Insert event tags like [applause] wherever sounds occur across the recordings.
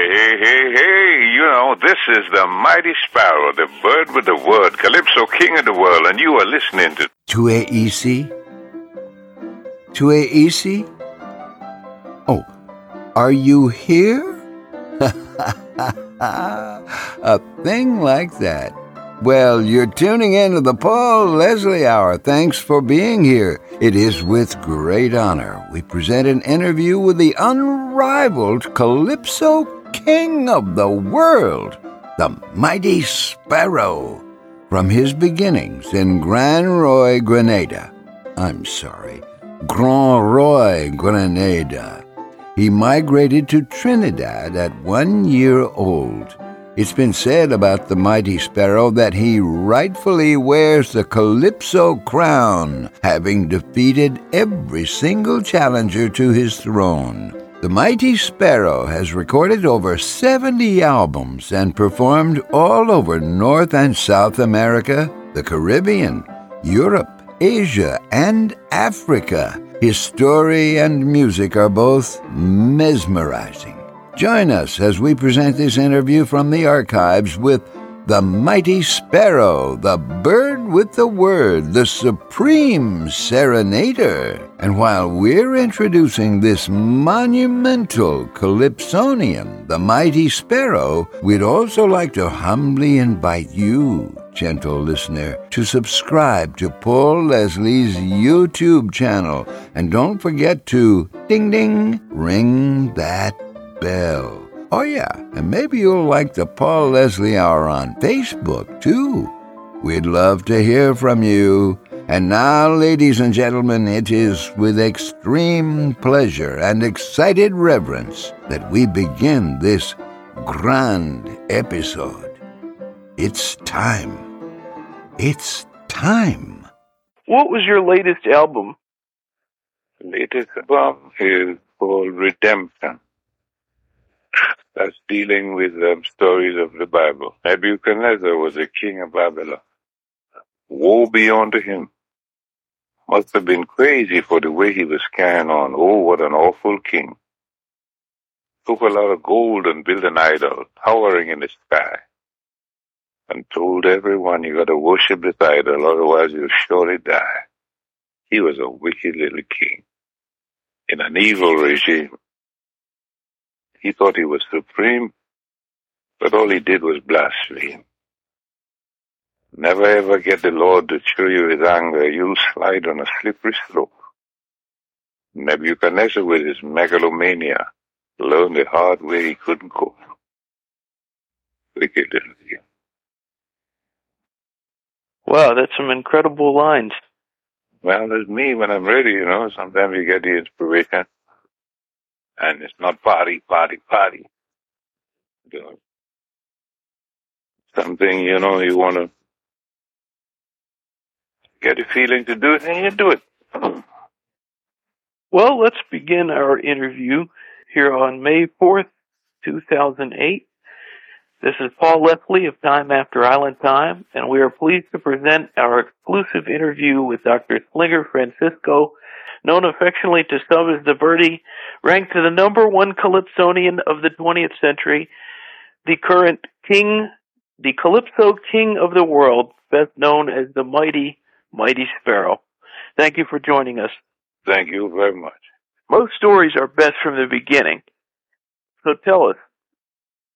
Hey, hey, hey, you know, this is the mighty sparrow, the bird with the word, Calypso, king of the world, and you are listening to... Tueisi? Tueisi? Oh, are you here? [laughs] A thing like that. Well, you're tuning in to the Paul Leslie Hour. Thanks for being here. It is with great honor we present an interview with the unrivaled Calypso King of the world, the mighty Sparrow, from his beginnings in Grand Roy, Grenada. I'm sorry, Grand Roy, Grenada. He migrated to Trinidad at one year old it's been said about the mighty sparrow that he rightfully wears the Calypso crown, having defeated every single challenger to his throne. The mighty sparrow has recorded over 70 albums and performed all over North and South America, the Caribbean, Europe, Asia, and Africa. His story and music are both mesmerizing. Join us as we present this interview from the archives with the mighty sparrow, the bird with the word, the supreme serenader. And while we're introducing this monumental Calypsonian, the mighty sparrow, we'd also like to humbly invite you, gentle listener, to subscribe to Paul Leslie's YouTube channel. And don't forget to ding ding ring that bell. Oh, yeah, and maybe you'll like the Paul Leslie Hour on Facebook, too. We'd love to hear from you. And now, ladies and gentlemen, it is with extreme pleasure and excited reverence that we begin this grand episode. It's time. It's time. What was your latest album? The latest album is called Redemption that's dealing with um, stories of the Bible. Nebuchadnezzar was a king of Babylon. Woe be unto him. Must have been crazy for the way he was carrying on. Oh, what an awful king. Took a lot of gold and built an idol, towering in the sky. And told everyone you gotta worship this idol, otherwise you'll surely die. He was a wicked little king in an evil regime. He thought he was supreme, but all he did was blaspheme. Never ever get the Lord to show you his anger. You'll slide on a slippery slope. Nebuchadnezzar, with his megalomania, learned the hard way he couldn't cope. Wicked little thing. Wow, that's some incredible lines. Well, there's me when I'm ready, you know. Sometimes you get the inspiration and it's not party, party, party. You know, something, you know, you want to get a feeling to do it, and you do it. [clears throat] Well, let's begin our interview here on May 4th, 2008. This is Paul Leslie of Time After Island Time, and we are pleased to present our exclusive interview with Dr. Slinger Francisco known affectionately to some as the Birdie, ranked the number one Calypsonian of the 20th century, the current king, the Calypso king of the world, best known as the mighty, mighty Sparrow. Thank you for joining us. Thank you very much. Most stories are best from the beginning. So tell us,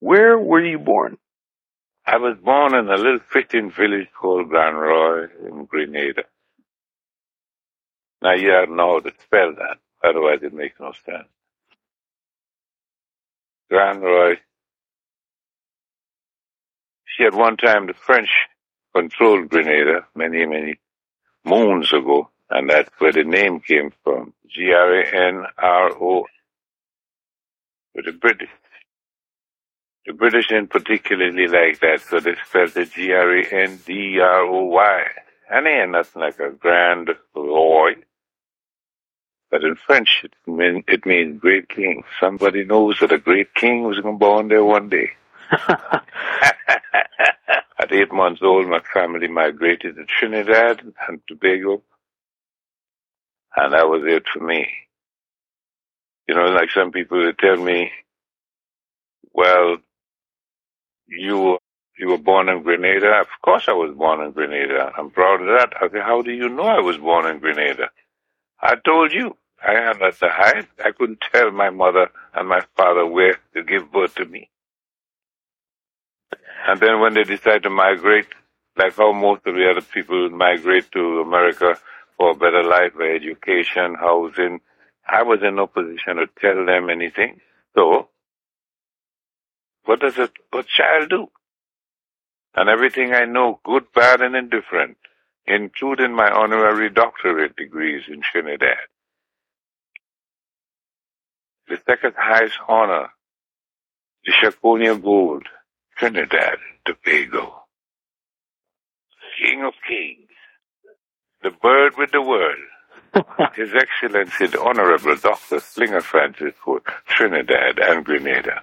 where were you born? I was born in a little fishing village called Grand Roy in Grenada. Now you have to know how to spell that, otherwise it makes no sense. Grand Roy. She at one time the French controlled Grenada many, many moons ago, and that's where the name came from. G-R-A-N-R-O. But the British, the British didn't particularly like that, so they spelled it G-R-A-N-D-R-O-Y. And ain't nothing like a Grand Roy. But in French, it, mean, it means great king. Somebody knows that a great king was going to born there one day. [laughs] At eight months old, my family migrated to Trinidad and Tobago, and that was it for me. You know, like some people would tell me, well, you you were born in Grenada. Of course, I was born in Grenada. I'm proud of that. I said, how do you know I was born in Grenada? I told you. I had not to hide. I couldn't tell my mother and my father where to give birth to me. And then when they decided to migrate, like how most of the other people migrate to America for a better life, for education, housing, I was in no position to tell them anything. So, what does a, a child do? And everything I know, good, bad, and indifferent, including my honorary doctorate degrees in Trinidad. The second highest honor, the Chaconia Gold, Trinidad, Tobago. King of Kings, the bird with the word, [laughs] His Excellency the Honorable Dr. Slinger Francis for Trinidad and Grenada.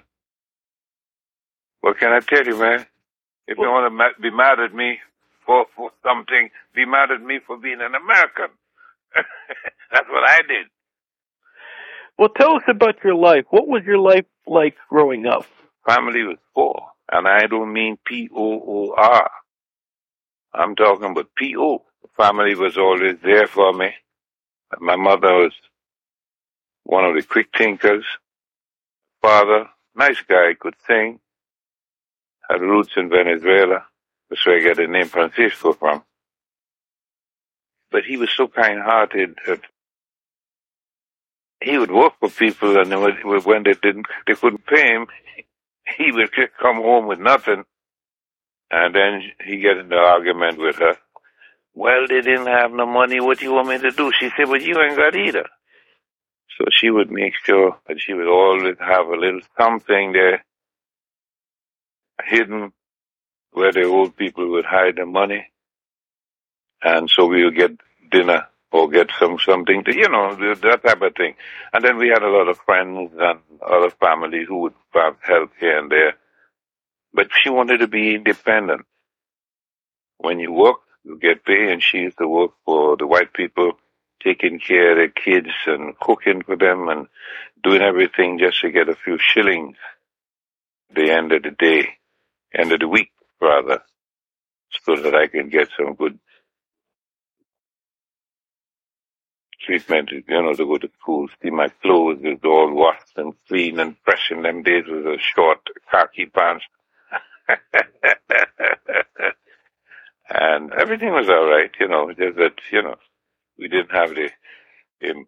What can I tell you, man? If you want to ma- be mad at me for, for something, be mad at me for being an American. [laughs] That's what I did. Well, tell us about your life. What was your life like growing up? Family was poor, and I don't mean P-O-O-R. I'm talking about P-O. Family was always there for me. My mother was one of the quick thinkers. Father, nice guy, could sing. Had roots in Venezuela. That's where I got the name Francisco from. But he was so kind-hearted that he would work for people and when they didn't, they couldn't pay him, he would come home with nothing. And then he get into argument with her. Well, they didn't have no money. What do you want me to do? She said, but you ain't got either. So she would make sure that she would always have a little something there hidden where the old people would hide the money. And so we would get dinner or get some something to, you know, that type of thing. And then we had a lot of friends and other families who would help here and there. But she wanted to be independent. When you work, you get paid, and she used to work for the white people, taking care of their kids and cooking for them and doing everything just to get a few shillings at the end of the day, end of the week, rather, so that I can get some good treatment, you know, to go to school, see my clothes is all washed and clean and fresh in them days with a short khaki pants. [laughs] and everything was all right, you know, just that, you know, we didn't have the um,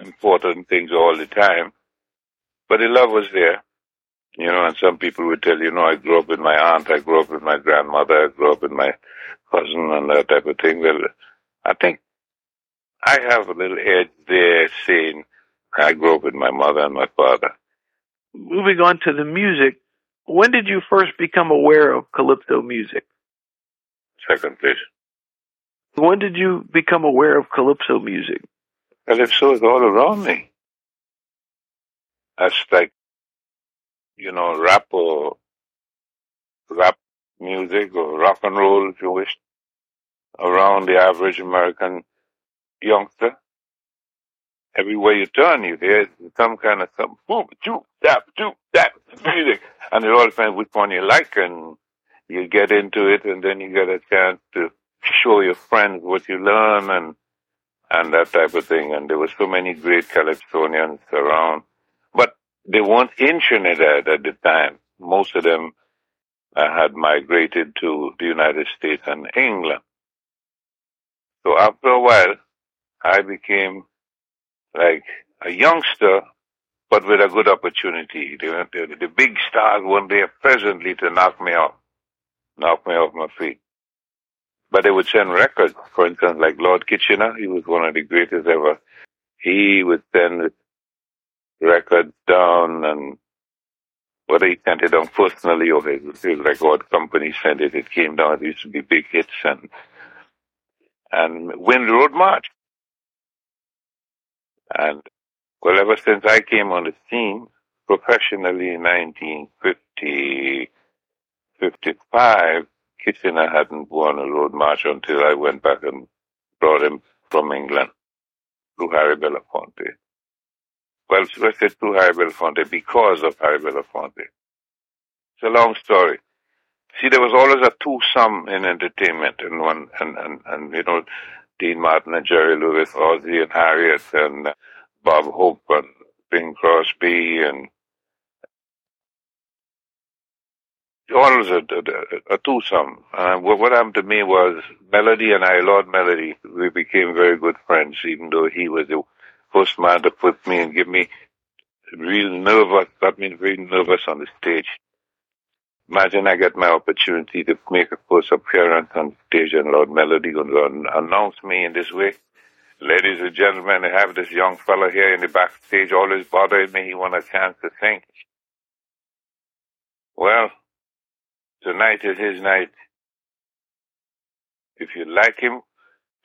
important things all the time. But the love was there, you know, and some people would tell you, know, I grew up with my aunt, I grew up with my grandmother, I grew up with my cousin and that type of thing. Well, I think I have a little edge there saying I grew up with my mother and my father. Moving on to the music, when did you first become aware of calypso music? Second place. When did you become aware of calypso music? Calypso is all around me. That's like, you know, rap or rap music or rock and roll, if you wish, around the average American youngster. Everywhere you turn, you hear some kind of some boom, choo, tap, choo, tap music, and it all depends which one you like, and you get into it, and then you get a chance to show your friends what you learn, and and that type of thing. And there were so many great Calypsonians around, they weren't in Trinidad at the time. Most of them uh, had migrated to the United States and England. So after a while, I became like a youngster, but with a good opportunity. The, the, the big stars weren't there presently to knock me off, knock me off my feet. But they would send records, for instance, like Lord Kitchener, he was one of the greatest ever. He would send records down and whether he sent it down personally or his, his record company sent it, it came down, it used to be big hits and, and Wind Road March. And well, ever since I came on the scene professionally in 1950, 55, Kitchener hadn't won a road march until I went back and brought him from England through Harry Belafonte. Well, say to Harry Belafonte because of Harry Belafonte. It's a long story. See, there was always a twosome in entertainment, and one, and, and, and you know, Dean Martin and Jerry Lewis, Ozzie and Harriet, and Bob Hope and Bing Crosby, and always a, a, a twosome. Uh, what, what happened to me was Melody and I, Lord Melody, we became very good friends, even though he was the first man to put me and give me real nervous, got me very nervous on the stage. Imagine I get my opportunity to make a first appearance on stage and Lord Melody going to announce me in this way. Ladies and gentlemen, I have this young fellow here in the backstage always bothering me. He want a chance to sing. Well, tonight is his night. If you like him,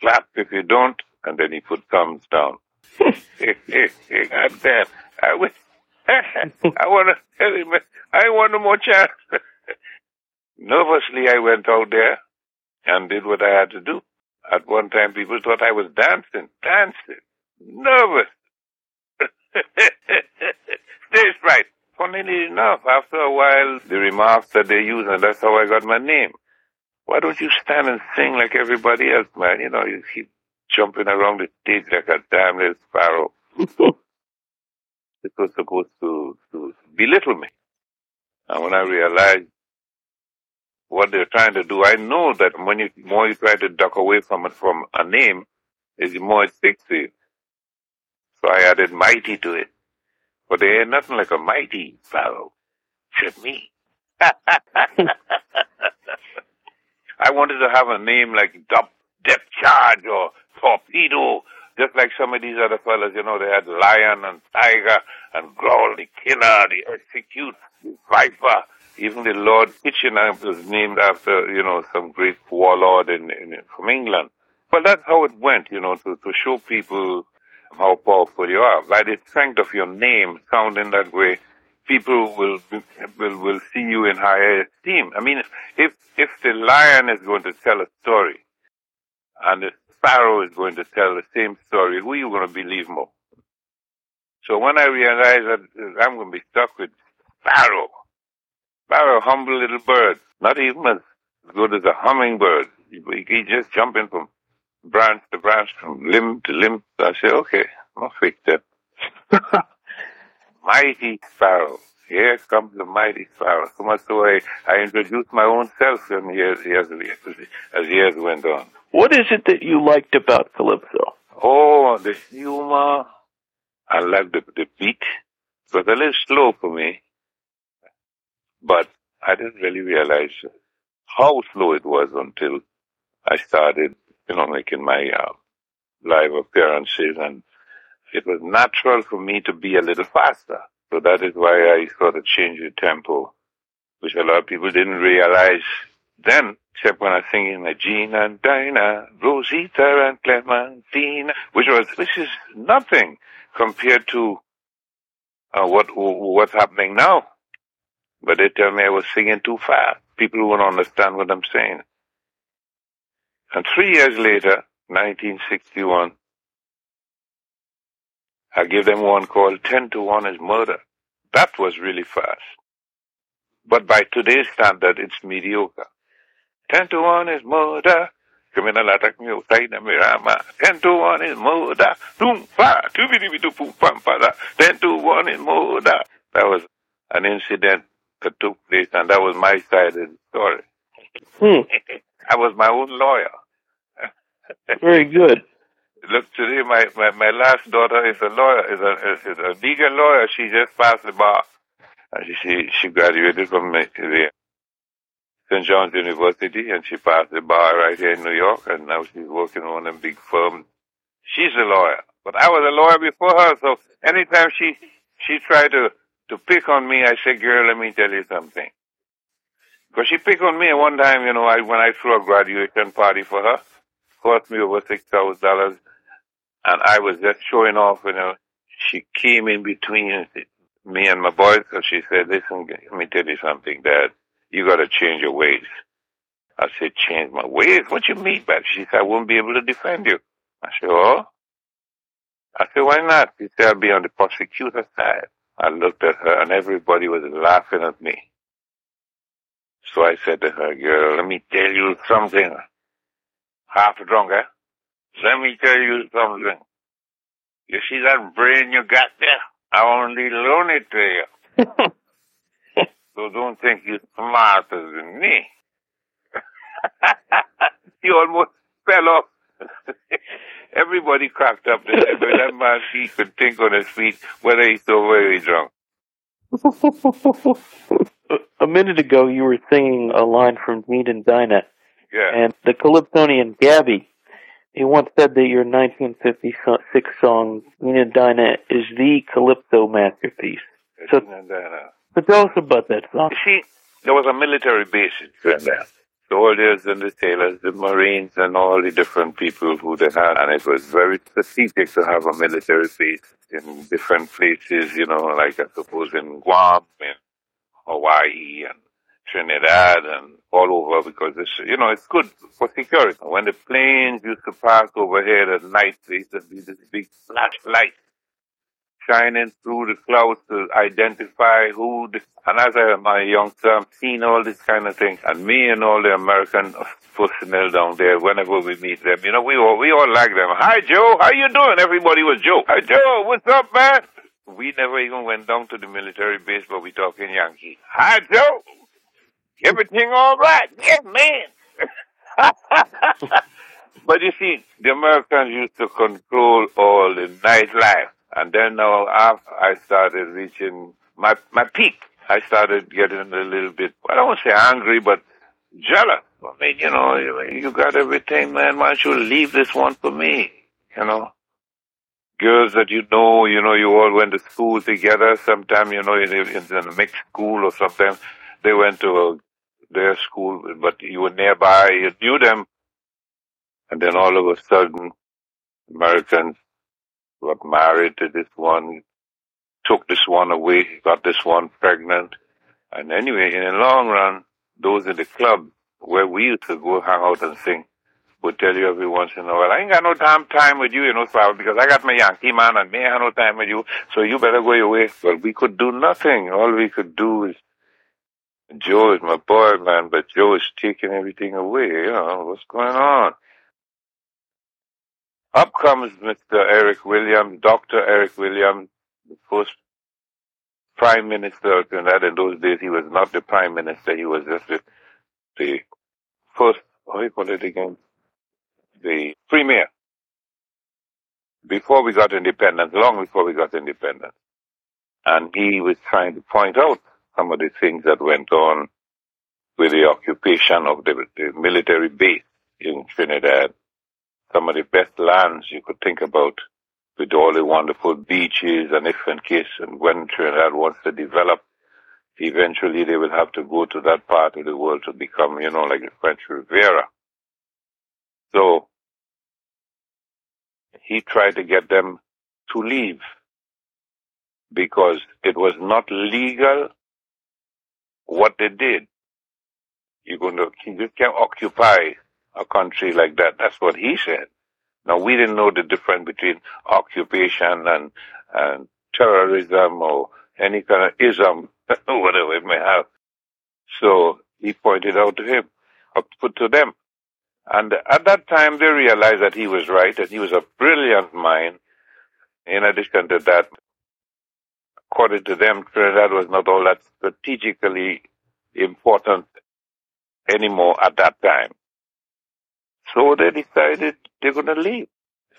clap. If you don't, and then he put thumbs down. [laughs] God damn. I, wish, [laughs] I want to tell him, I want no more chance. [laughs] Nervously, I went out there and did what I had to do. At one time, people thought I was dancing, dancing, nervous. Stage right. Funnily enough, after a while, the remarks that they use, and that's how I got my name. Why don't you stand and sing like everybody else, man? You know, you keep jumping around the stage like a damn little sparrow. [laughs] it was supposed to, to belittle me. And when I realized what they're trying to do, I know that when you more you try to duck away from it from a name, is the more it sticks to you. So I added mighty to it. But there ain't nothing like a mighty sparrow, except me. [laughs] I wanted to have a name like Depth Charge or Torpedo, just like some of these other fellas, you know, they had Lion and Tiger and Growl, the Killer, the Execute, the Viper. Even the Lord Kitchener was named after, you know, some great warlord in, in, from England. But that's how it went, you know, to, to show people how powerful you are. By the strength of your name sounding that way, people will will will see you in higher esteem. I mean, if if the lion is going to tell a story, and the sparrow is going to tell the same story, who are you going to believe more? So when I realized that I'm going to be stuck with sparrow, sparrow, humble little bird, not even as good as a hummingbird. He just jumping from branch to branch, from limb to limb. I said, okay, I'll fix that. [laughs] mighty sparrow. Here comes the mighty sparrow. So much so I, I introduced my own self in years, years, years, as years went on. What is it that you liked about Calypso? Oh, the humor. I liked the, the beat. It was a little slow for me. But I didn't really realize how slow it was until I started you know, making my uh, live appearances, and it was natural for me to be a little faster. So that is why I sort of changed the tempo, which a lot of people didn't realize then, except when I was singing Gina and Dinah, Rosita and Clementina, which was, which is nothing compared to uh, what what's happening now. But they tell me I was singing too fast. People won't understand what I'm saying. And three years later, 1961, I give them one called 10 to 1 is murder. That was really fast. But by today's standard, it's mediocre. 10 to 1 is murder. Criminal attack me outside the Miramar. 10 to 1 is murder. Boom, pa, boom, pam, pa, 10 to 1 is murder. That was an incident that took place, and that was my side of the story. Hmm. I was my own lawyer. Very good. Look, today my, my, my last daughter is a lawyer, is a, is a legal lawyer. She just passed the bar. And she, she, graduated from the St. John's University and she passed the bar right here in New York and now she's working on a big firm. She's a lawyer. But I was a lawyer before her, so anytime she, she tried to, to pick on me, I said, girl, let me tell you something. Because she picked on me one time, you know, I, when I threw a graduation party for her, cost me over six thousand dollars, and I was just showing off. You know, she came in between me and my boys, so she said, "Listen, let me tell you something, Dad. You got to change your ways." I said, "Change my ways? What you mean by?" She said, "I won't be able to defend you." I said, "Oh." I said, why not? She said, I'll be on the prosecutor side. I looked at her and everybody was laughing at me. So I said to her, girl, let me tell you something. Half drunk, eh? Let me tell you something. You see that brain you got there? I only loan it to you. [laughs] so don't think you're smarter than me. [laughs] he almost fell off. [laughs] Everybody cracked up. But that man, he could think on his feet whether he's so very drunk. a minute ago, you were singing a line from Jean and Dinah, Yeah. and the Calypsonian Gabby. He once said that your 1956 song "Jean and Dinah" is the calypso masterpiece. So, so tell us about that song. You see, there was a military base in Trinidad. The soldiers and the sailors, the Marines, and all the different people who they had. And it was very strategic to have a military base in different places, you know, like I suppose in Guam, in Hawaii, and Trinidad, and all over because it's, you know, it's good for security. When the planes used to pass overhead at night, there used to be this big flashlight shining through the clouds to identify who the, and as I a youngster, I'm seeing all this kind of thing. And me and all the American personnel down there, whenever we meet them, you know, we all, we all like them. Hi Joe, how you doing? Everybody was Joe. Hi Joe, what's up man? We never even went down to the military base, but we talking Yankee. Hi Joe, everything all right? Yes man. [laughs] but you see, the Americans used to control all the nightlife. And then now I started reaching my my peak, I started getting a little bit I don't say angry, but jealous. I mean, you know, you, got everything, man. Why don't you leave this one for me? You know, girls that you know, you know, you all went to school together. Sometime, you know, in, in a mixed school or something, they went to a, their school, but you were nearby. You knew them, and then all of a sudden, Americans got married to this one, took this one away, got this one pregnant. And anyway, in the long run, those in the club where we used to go hang out and sing would tell you every once in a while, I ain't got no damn time with you, you know, Sal, because I got my Yankee man and me ain't have no time with you, so you better go your way. Well, we could do nothing. All we could do is, Joe is my boy, man, but Joe is taking everything away. You know, what's going on? Up comes Mr. Eric Williams, Dr. Eric Williams, the first prime minister of Trinidad. In those days, he was not the prime minister. He was just the, the first, how do you call it again? The premier. Before we got independence, long before we got independence. And he was trying to point out some of the things that went on with the occupation of the, the military base in Trinidad some of the best lands you could think about with all the wonderful beaches and if in case and when Trinidad wants to develop, eventually they will have to go to that part of the world to become, you know, like the French Riviera. So he tried to get them to leave because it was not legal what they did. You're going to, you can't occupy a country like that. That's what he said. Now we didn't know the difference between occupation and, and terrorism or any kind of ism, [laughs] whatever it may have. So he pointed out to him, put to them. And at that time they realized that he was right, and he was a brilliant mind. In addition to that, according to them, Trinidad was not all that strategically important anymore at that time. So they decided they're going to leave.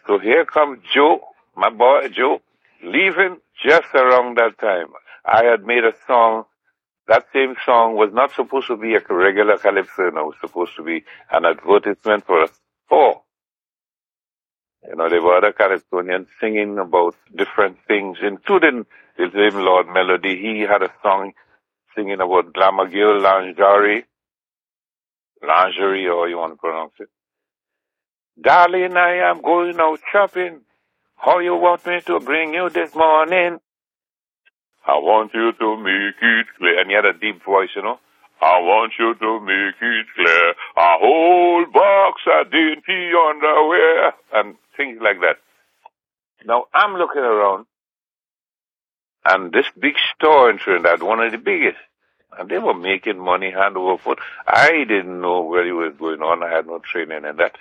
So here comes Joe, my boy Joe, leaving just around that time. I had made a song. That same song was not supposed to be a regular calypso. It was supposed to be an advertisement for a store. You know, there were other Calypsonians singing about different things, including the same Lord Melody. He had a song singing about glamour girl lingerie, lingerie, or you want to pronounce it. Darling, I am going out shopping. How you want me to bring you this morning? I want you to make it clear. And he had a deep voice, you know. I want you to make it clear. A whole box of dainty underwear. And things like that. Now I'm looking around, and this big store in Trinidad, one of the biggest, and they were making money hand over foot. I didn't know where what was going on. I had no training in that.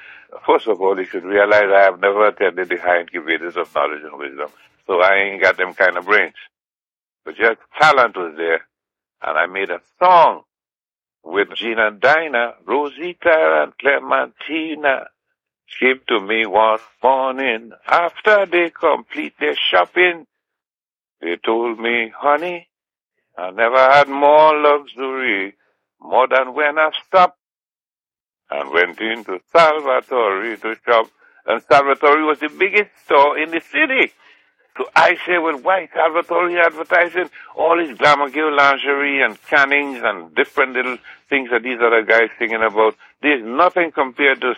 First of all, you should realize I have never attended the high incubators of knowledge and wisdom, so I ain't got them kind of brains. But just talent was there, and I made a song with Gina Dinah, Rosita, and Clementina. Came to me one morning after they complete their shopping. They told me, honey, I never had more luxury, more than when I stopped and went into Salvatore to shop. And Salvatore was the biggest store in the city. So I say, well, why Salvatore advertising all his glamour girl lingerie and cannings and different little things that these other guys singing about? There's nothing compared to.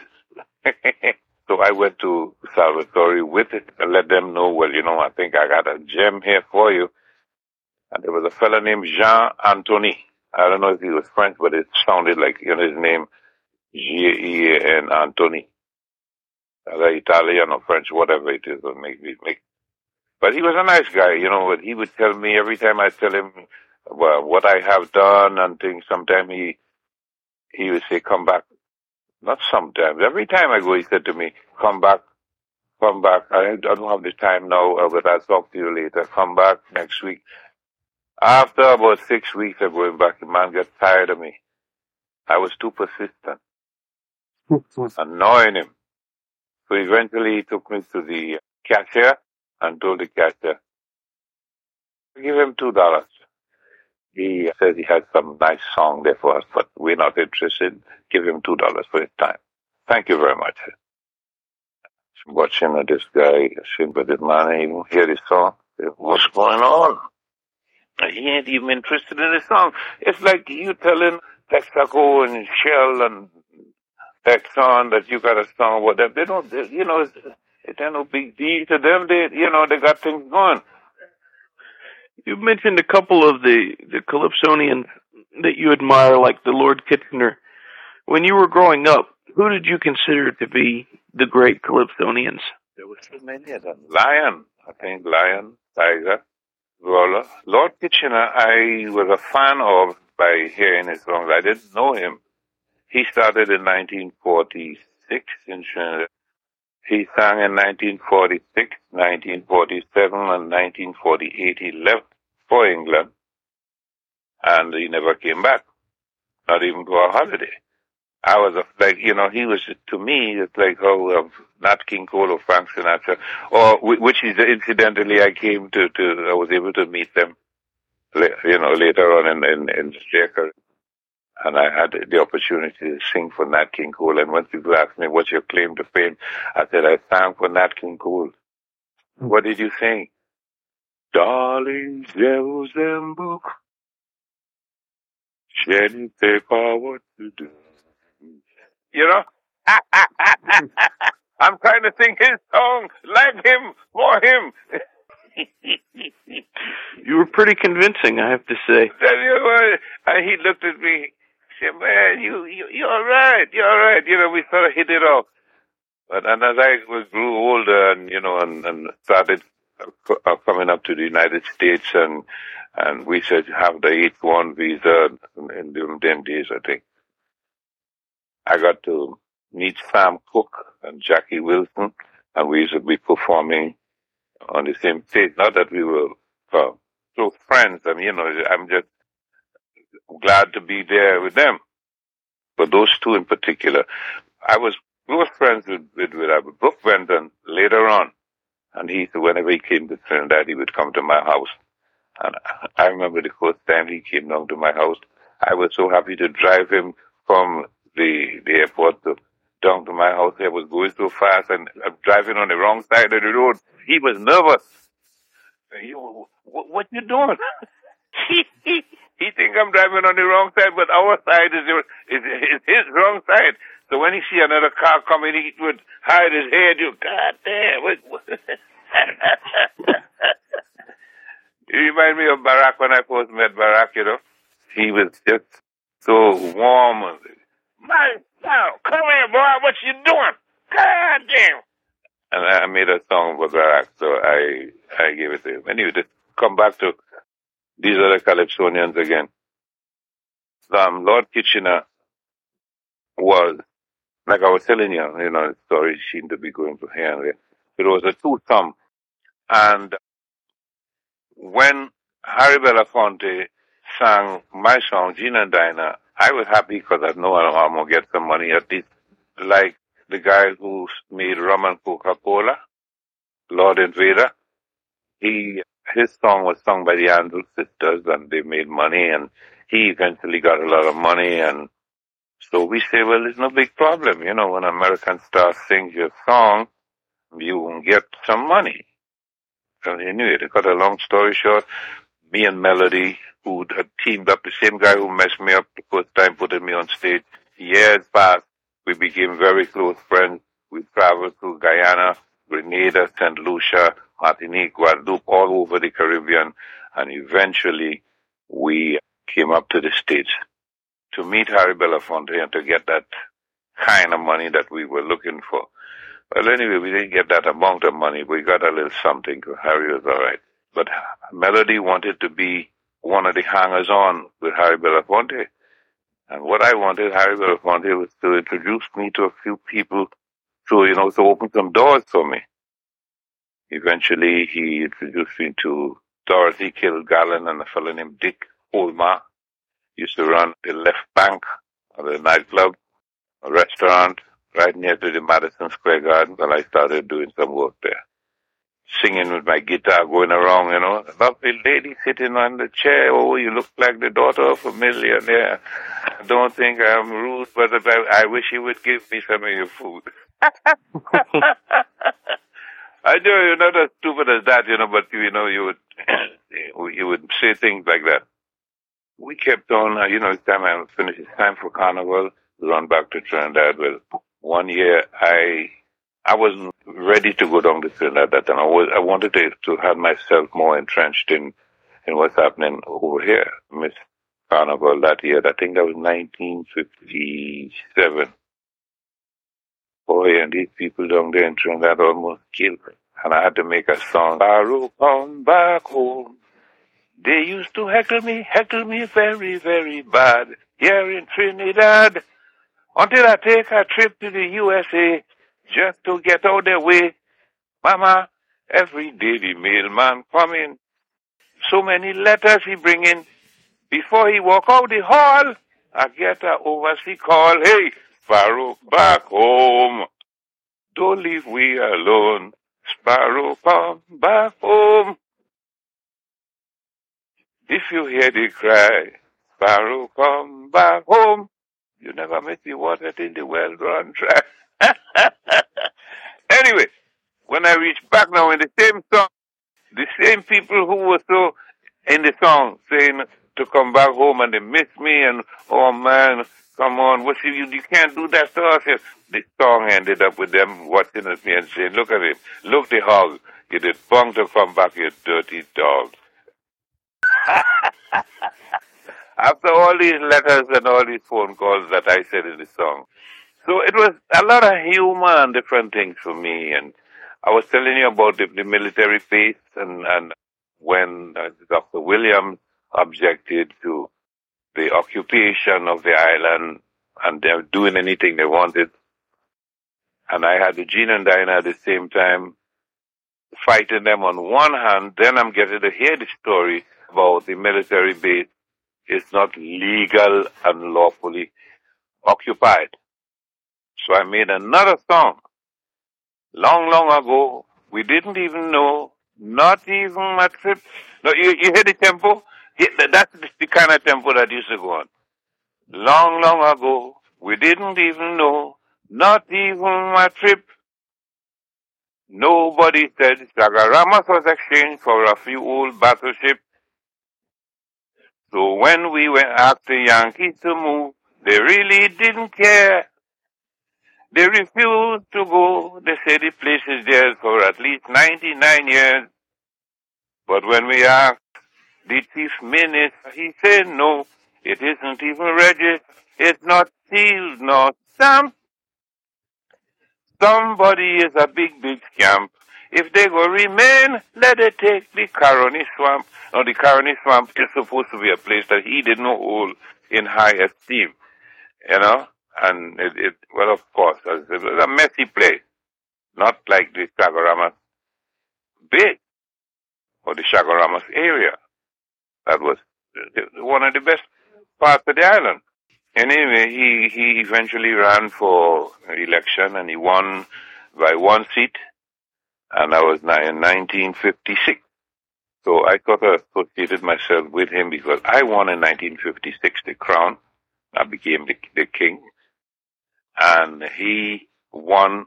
[laughs] so I went to Salvatore with it and let them know, well, you know, I think I got a gem here for you. And there was a fellow named Jean Anthony. I don't know if he was French, but it sounded like you know his name, G-E-A-N Anthony. Either Italian or French, whatever it is, or maybe make. But he was a nice guy, you know. But he would tell me every time I tell him well, what I have done and things. Sometimes he he would say, "Come back." Not sometimes. Every time I go, he said to me, "Come back, come back. I don't have the time now, uh, but I'll talk to you later. Come back next week." After about six weeks of going back, the man got tired of me. I was too persistent, [laughs] annoying him. So eventually he took me to the cashier and told the cashier, give him two dollars. He says he had some nice song there for us, but we're not interested. Give him two dollars for his time. Thank you very much. Watching this guy, man ain't even hear the song. What's going on? He ain't even interested in the song. It's like you telling Texaco and Shell and Exxon that you got a song them. They don't, they, you know, it's, it ain't no big deal to them. They, you know, they got things going. You mentioned a couple of the the Calypsonians that you admire, like the Lord Kitchener. When you were growing up, who did you consider to be the great Calypsonians? There were so many of them. Lion, I think Lion, Tiger, Roller. Lord Kitchener, I was a fan of by hearing his songs. I didn't know him. He started in 1946 in Trinidad. He sang in 1946, 1947, and 1948. He left for England, and he never came back, not even for a holiday. I was like, you know, he was to me, it's like oh, um, Nat King Cole or Frank Sinatra, or which is incidentally I came to, to I was able to meet them, you know, later on in in, in Jamaica, and I had the opportunity to sing for Nat King Cole. And when people asked me, "What's your claim to fame?" I said, "I sang for Nat King Cole." What did you sing? Darling Jerusalem book, Jenny paper, what to do? You know? [laughs] I'm trying to sing his song like him, for him. [laughs] you were pretty convincing, I have to say. Tell you what, uh, and he looked at me, said, man, you, you, you're right, you're right. You know, we sort of hit it off. But, and as I was, grew older and, you know, and, and started uh, coming up to the United States and, and we said have the H-1 visa in, the 10 days, I think. I got to meet Sam Cooke and Jackie Wilson, and we used to be performing on the same stage. Not that we were uh, friends. I mean, you know, I'm just glad to be there with them. But those two in particular, I was close friends with, with, with Brook Benton later on. And he, said whenever he came to Trinidad, he would come to my house. And I remember the first time he came down to my house, I was so happy to drive him from the, the airport to, down to my house. I was going so fast and I'm driving on the wrong side of the road. He was nervous. He, what, what you doing? [laughs] he, think I'm driving on the wrong side, but our side is, is, is his wrong side. So when he see another car coming, he would hide his head. You, God damn! What, what? [laughs] you remind me of Barack when I first met Barack. You know, he was just so warm. My son, come here, boy. What you doing? God damn! and I made a song for Barack, so I I gave it to him. Anyway, to come back to these other Calypsonians again. Um, Lord Kitchener was, like I was telling you, you know, the story seemed to be going from here and there. It was a two-thumb. And when Harry Belafonte sang my song, Gina and Dinah, I was happy because I know I'm going to get some money at least. Like the guy who made rum and Coca-Cola, Lord Invader, he, his song was sung by the Andrews sisters and they made money and he eventually got a lot of money and so we say, well, it's no big problem. You know, when an American star sings your song, you will get some money. So anyway, to cut a long story short, me and Melody, who had teamed up, the same guy who messed me up the first time putting me on stage, years past, we became very close friends. We traveled to Guyana, Grenada, St. Lucia, Martinique, Guadeloupe, all over the Caribbean, and eventually we came up to the States to meet Harry Belafonte and to get that kind of money that we were looking for. Well, anyway, we didn't get that amount of money. We got a little something. Harry was all right. But Melody wanted to be one of the hangers on with Harry Belafonte. And what I wanted Harry Belafonte was to introduce me to a few people to, you know, to open some doors for me. Eventually, he introduced me to Dorothy Kilgallen and a fellow named Dick Holma. Used to run the left bank of the nightclub, a restaurant right near to the Madison Square Garden. Well, I started doing some work there singing with my guitar going around, you know. Lovely lady sitting on the chair. Oh, you look like the daughter of a millionaire. I don't think I'm rude, but I, I wish you would give me some of your food. [laughs] I know you're not as stupid as that, you know, but you know, you would, [coughs] you would say things like that. We kept on, uh, you know, it's time I finished, it's time for carnival, we run back to Trinidad. Well, one year I I wasn't ready to go down field at that time. I was, I wanted to, to have myself more entrenched in, in what's happening over here. Miss Carnival that year, I think that was 1957. Boy, and these people down there in Trinidad almost killed me. And I had to make a song. Sparrow, come back home. They used to heckle me, heckle me very, very bad here in Trinidad. Until I take a trip to the USA just to get out their way. Mama, every day the mailman coming. So many letters he bringing. Before he walk out the hall, I get a overseas call. Hey, Sparrow, back home. Don't leave we alone. Sparrow, come back home. If you hear the cry, Sparrow, come back home. You never met the water in the well run dry. [laughs] anyway, when I reach back now in the same song, the same people who were so in the song saying to come back home and they miss me and oh man, come on, what you you can't do that to us. The song ended up with them watching at me and saying, Look at him, look the hog. You did bong to come back, you dirty dog. [laughs] After all these letters and all these phone calls that I said in the song, so it was a lot of humor and different things for me. And I was telling you about the, the military base and, and when uh, Dr. Williams objected to the occupation of the island and were doing anything they wanted. And I had the Jean and Dinah at the same time fighting them on one hand. Then I'm getting to hear the story about the military base is not legal and lawfully occupied. So I made another song. Long, long ago, we didn't even know, not even my trip. No, you, you hear the tempo? That's the kind of tempo that used to go on. Long, long ago, we didn't even know, not even my trip. Nobody said Chaguaramas was exchanged for a few old battleships. So when we went after Yankees to move, they really didn't care. They refused to go. They said the place is theirs for at least 99 years. But when we asked the chief minister, he said no, it isn't even registered. It's not sealed nor stamped. Somebody is a big, big scamp. If they go remain, let it take the Caroni swamp. Now the Caroni swamp is supposed to be a place that he did not hold in high esteem, you know. And it, it well, of course, it was a messy place, not like the Chaguaramas Bay or the Chaguaramas area. That was one of the best parts of the island. Anyway, he, he eventually ran for election and he won by one seat. And I was in 1956. So I got associated myself with him because I won in 1956 the crown. I became the, the king. And he won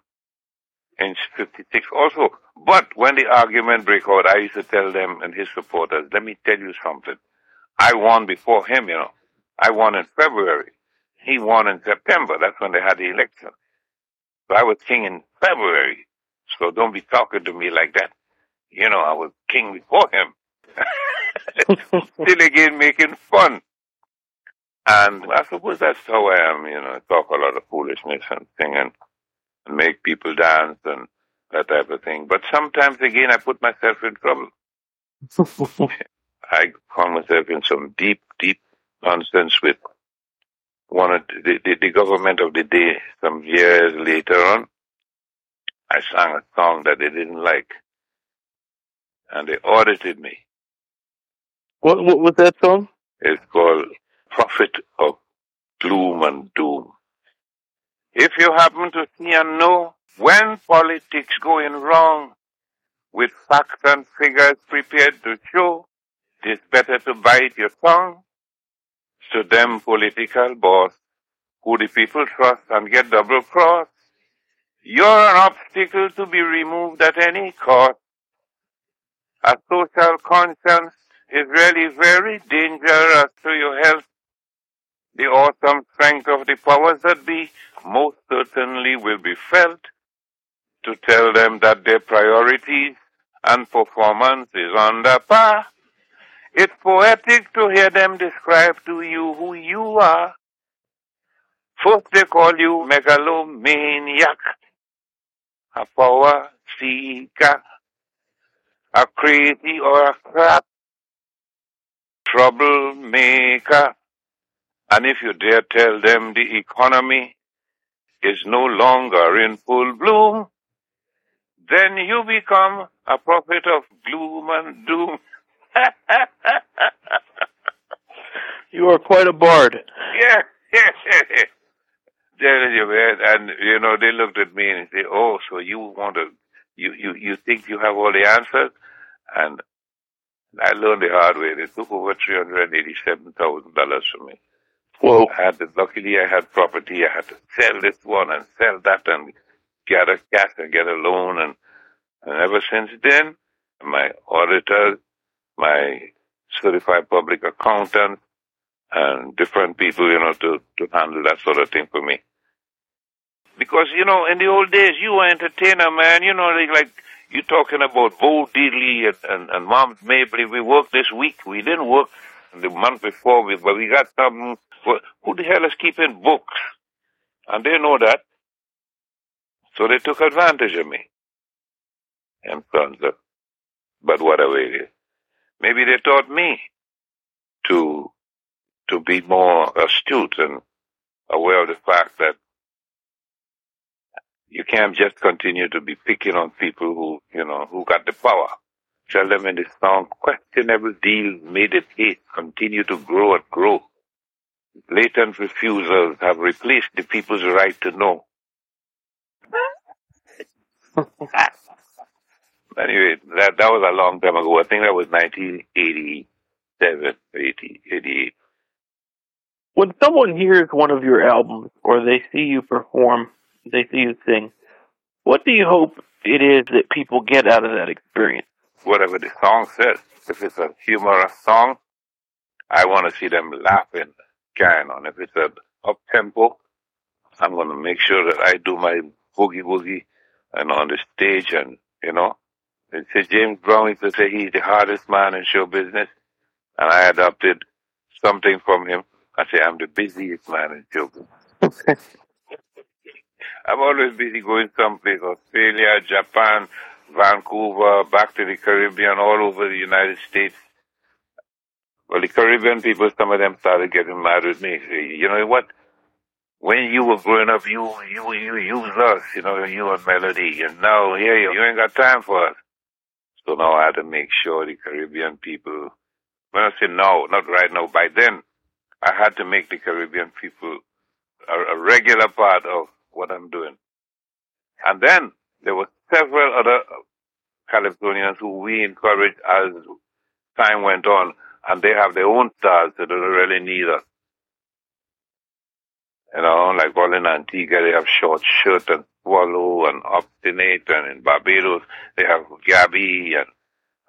in 56 also. But when the argument broke out, I used to tell them and his supporters, let me tell you something. I won before him, you know. I won in February. He won in September. That's when they had the election. So I was king in February. So don't be talking to me like that. You know, I was king before him. [laughs] Still again making fun. And I suppose that's how I am, you know, I talk a lot of foolishness and thing and, and make people dance and that type of thing. But sometimes again I put myself in trouble. [laughs] I found myself in some deep, deep nonsense with one of the, the, the government of the day some years later on. I sang a song that they didn't like. And they audited me. What, what was that song? It's called Prophet of Gloom and Doom. If you happen to see and know when politics going wrong, with facts and figures prepared to show, it's better to bite your tongue to them political boss who the people trust and get double cross. You're an obstacle to be removed at any cost. A social conscience is really very dangerous to your health. The awesome strength of the powers that be most certainly will be felt to tell them that their priorities and performance is under par. It's poetic to hear them describe to you who you are. First they call you megalomaniac, power seeker, a crazy or a crap, troublemaker. And if you dare tell them the economy is no longer in full bloom, then you become a prophet of gloom and doom. [laughs] you are quite a bard. Yeah. [laughs] Telling you, man, and you know they looked at me and said, "Oh, so you want to, you you you think you have all the answers?" And I learned the hard way. They took over three hundred eighty-seven thousand dollars from me. Whoa! I had to, luckily I had property. I had to sell this one and sell that and get a cash and get a loan and and ever since then, my auditor, my certified public accountant and different people, you know, to, to handle that sort of thing for me. Because, you know, in the old days, you were entertainer, man. You know, like, like you talking about Bo Diddley and, and, and Moms Mabley. We worked this week. We didn't work the month before, we, but we got some. Who the hell is keeping books? And they know that. So they took advantage of me. And sons but whatever it is. Maybe they taught me to to be more astute and aware of the fact that you can't just continue to be picking on people who, you know, who got the power. Tell them in the song, question every deal, made it hate, continue to grow and grow. Blatant refusals have replaced the people's right to know. [laughs] Anyway, that that was a long time ago. I think that was 1987, 80, 88. When someone hears one of your albums or they see you perform, they see you sing, what do you hope it is that people get out of that experience? Whatever the song says. If it's a humorous song, I want to see them laughing, carrying on. If it's a up tempo, I'm going to make sure that I do my boogie woogie and on the stage and, you know, they said James Brown used to say he's the hardest man in show business, and I adopted something from him. I say I'm the busiest man in show. [laughs] I'm always busy going someplace, Australia, Japan, Vancouver, back to the Caribbean, all over the United States. Well, the Caribbean people, some of them started getting mad with me. Say, you know what? When you were growing up, you you you used us, you know, you and Melody, and now here you, you ain't got time for us. So now I had to make sure the Caribbean people. When I say now, not right now, by then, I had to make the Caribbean people a, a regular part of what I'm doing. And then there were several other Calypsonians who we encouraged as time went on, and they have their own stars, that don't really need us. You know, like all in Antigua, they have short shirt and swallow and obstinate, and in Barbados, they have Gabby and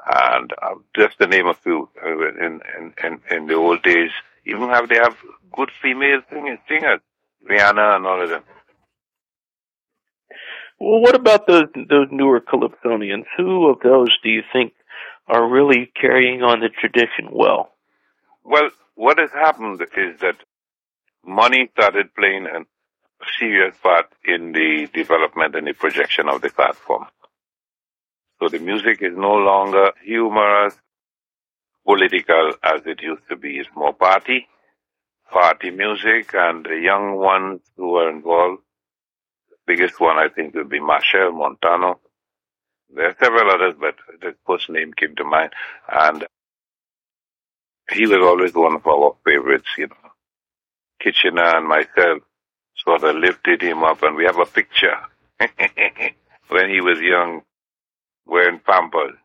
and uh, just to name a few. Uh, in, in in in the old days, even have they have good female singers, singers, Rihanna and all of them. Well, what about those those newer Calypsonians? Who of those do you think are really carrying on the tradition well? Well, what has happened is that money started playing a serious part in the development and the projection of the platform. So the music is no longer humorous, political as it used to be. It's more party, party music, and the young ones who are involved The biggest one I think would be Machel Montano. There are several others, but the first name came to mind. And he was always one of our favorites, you know. Kitchener and myself sort of lifted him up, and we have a picture [laughs] when he was young, wearing pampers,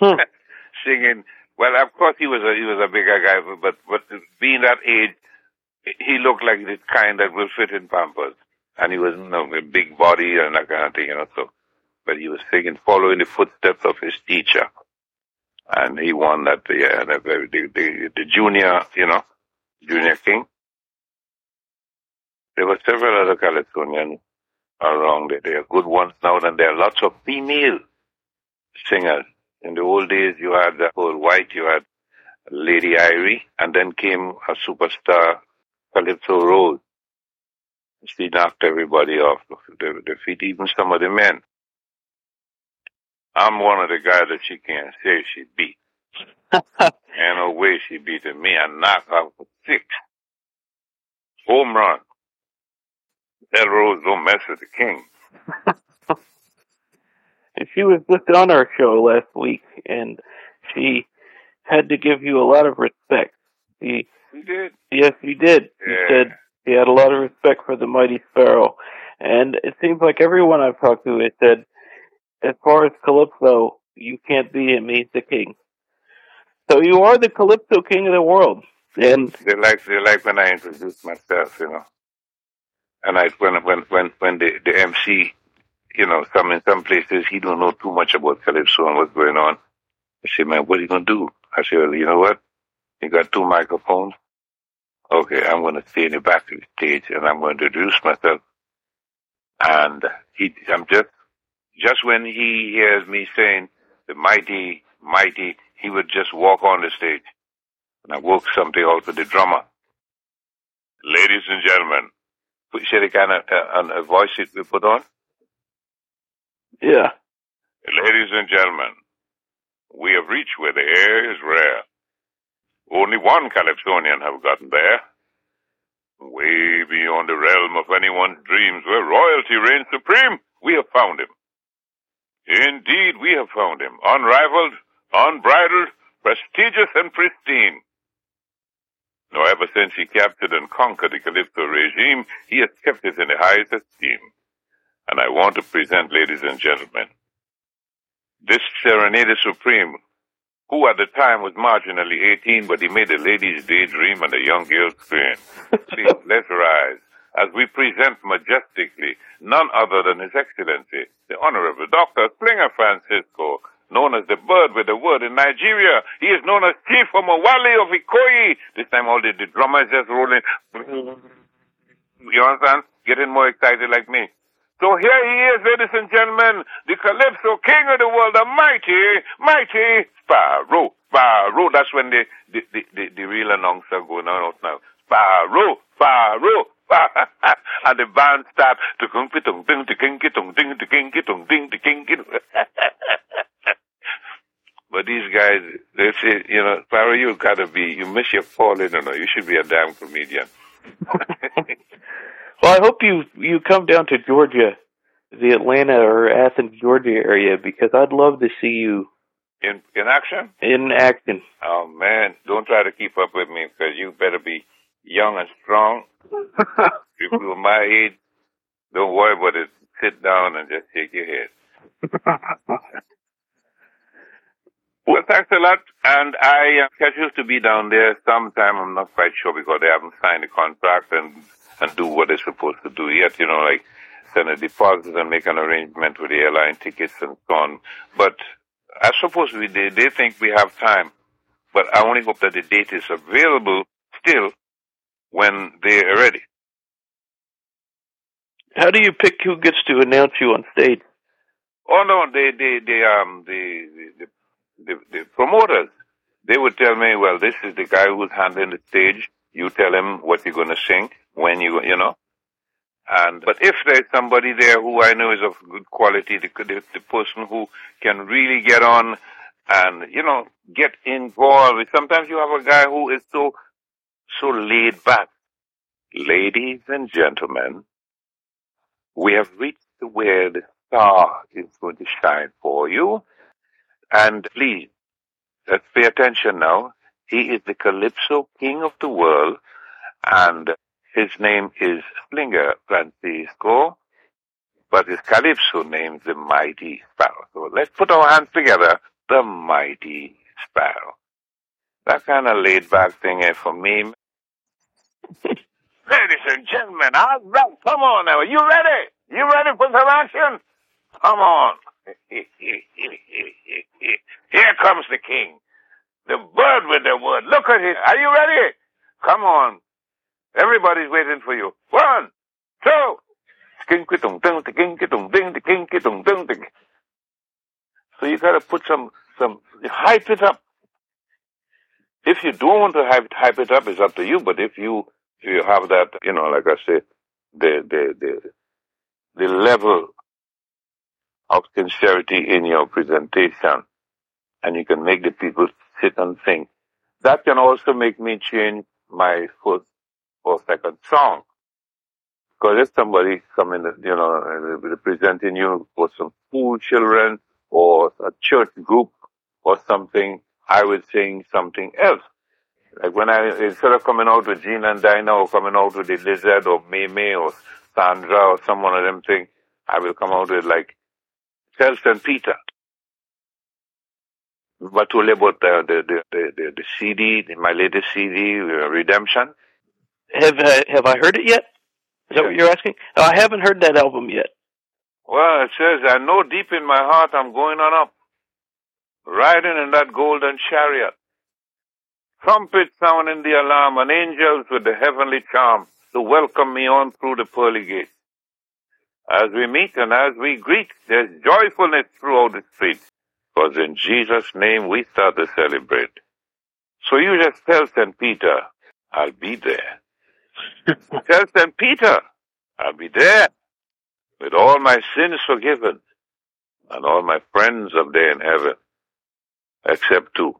Hmm. [laughs] singing. Well, of course he was a he was a bigger guy, but but being that age, he looked like the kind that will fit in pampers and he was you know, a big body and that kind of thing, you know. So, but he was singing, following the footsteps of his teacher, and he won that yeah, the, the, the, the junior, you know, junior king. There were several other Calypsonians around there. They are good ones now, and there are lots of female singers. In the old days, you had the whole white, you had Lady Iere, and then came a superstar, Calypso Rose. She knocked everybody off the, feet, even some of the men. I'm one of the guys that she can't say she beat. [laughs] Ain't no way she beat me. I knocked her for six. Home run. That Rose don't mess with the king. [laughs] And she was just on our show last week, and she had to give you a lot of respect. She, did. yes, she did. She Yeah. said she had a lot of respect for the mighty sparrow, and it seems like everyone I've talked to has said, as far as Calypso, you can't beat him. He's the king. So you are the Calypso king of the world, and They like they like when I introduce myself, you know. And I when when when when the the MC, you know, some in some places he don't know too much about calypso and what's going on. I say, man, what are you gonna do? I say, well, you know what? You got two microphones. Okay, I'm gonna stay in the back of the stage and I'm to introduce myself. And he, I'm just just when he hears me saying the mighty, mighty, he would just walk on the stage. And I woke something out with the drummer. Ladies and gentlemen, put shall I kind of uh, a voice that we put on? Yeah, Ladies and gentlemen, we have reached where the air is rare. Only one Calypsonian have gotten there. Way beyond the realm of anyone's dreams where royalty reigns supreme, we have found him. Indeed, we have found him, unrivaled, unbridled, prestigious and pristine. Now, ever since he captured and conquered the Calypso regime, he has kept it in the highest esteem. And I want to present, ladies and gentlemen, this Serenade Supreme, who at the time was marginally 18, but he made a lady's daydream and a young girl's scream. [laughs] Please, let's rise as we present majestically none other than His Excellency, the Honorable Dr. Slinger Francisco, known as the bird with the word in Nigeria. He is known as Chief Omowale of Ikoyi. This time all the, the drummer is just rolling. You understand? Getting more excited like me. So here he is, ladies and gentlemen, the Calypso, king of the world, the mighty, mighty Sparrow. Sparrow, that's when the, the, the, the, the real announcer going on out now. Sparrow, Sparrow, and the band start to kung tung ding to kinky tung ding to kinky tung ding to kinky. But these guys, they say, you know, Sparrow, you gotta be, you miss your calling, you know, you should be a damn comedian. [laughs] well, I hope you you come down to Georgia, the Atlanta or Athens, Georgia area, because I'd love to see you in in action. In action. Oh man, don't try to keep up with me because you better be young and strong. [laughs] if you were my age, don't worry about it. Sit down and just shake your head. [laughs] well, thanks a lot. And I uh, scheduled to be down there sometime. I'm not quite sure because they haven't signed a contract and and do what they're supposed to do yet. You know, like send a deposit and make an arrangement with the airline tickets and so on. But I suppose we, they, they think we have time. But I only hope that the date is available still when they're ready. How do you pick who gets to announce you on stage? Oh no, they, they, they, um, the, the, the, the promoters, they would tell me, well, this is the guy who's handling the stage. You tell him what you're going to sing, when you, you know. And, but if there's somebody there who I know is of good quality, the, the, the person who can really get on and, you know, get involved. Sometimes you have a guy who is so, so laid back. Ladies and gentlemen, we have reached where the star is going to shine for you. And please, let's pay attention now. He is the Calypso King of the world, and his name is Slinger Francisco, but his Calypso name is the Mighty Sparrow. So let's put our hands together, the Mighty Sparrow. That kind of laid back thing is for me. [laughs] Ladies and gentlemen, all right, come on now. You ready? You ready for some action? Come on. [laughs] Here comes the king. The bird with the wood. Look at him. Are you ready? Come on. Everybody's waiting for you. One, two. So you gotta put some, some, hype it up. If you don't want to hype, hype it up, it's up to you, but if you, if you have that, you know, like I say, the, the, the, the level of sincerity in your presentation, and you can make the people sit and think. That can also make me change my first or second song. Because if somebody coming, you know, representing you for some school children or a church group or something, I would sing something else. Like when I, instead of coming out with Jean and Dinah or coming out with the Lizard or May or Sandra or someone of them thing, I will come out with like Tell St. Peter. But to about the, the, the, the, the CD, my latest CD, Redemption. Have uh, have I heard it yet? Is that what you're asking? Oh, I haven't heard that album yet. Well, it says, I know deep in my heart I'm going on up, riding in that golden chariot. Trumpets sounding the alarm, and angels with the heavenly charm to welcome me on through the pearly gate. As we meet and as we greet, there's joyfulness throughout the streets, because in Jesus' name we start to celebrate. So you just tell St. Peter, I'll be there. [laughs] tell St. Peter, I'll be there with all my sins forgiven and all my friends up there in heaven, except two.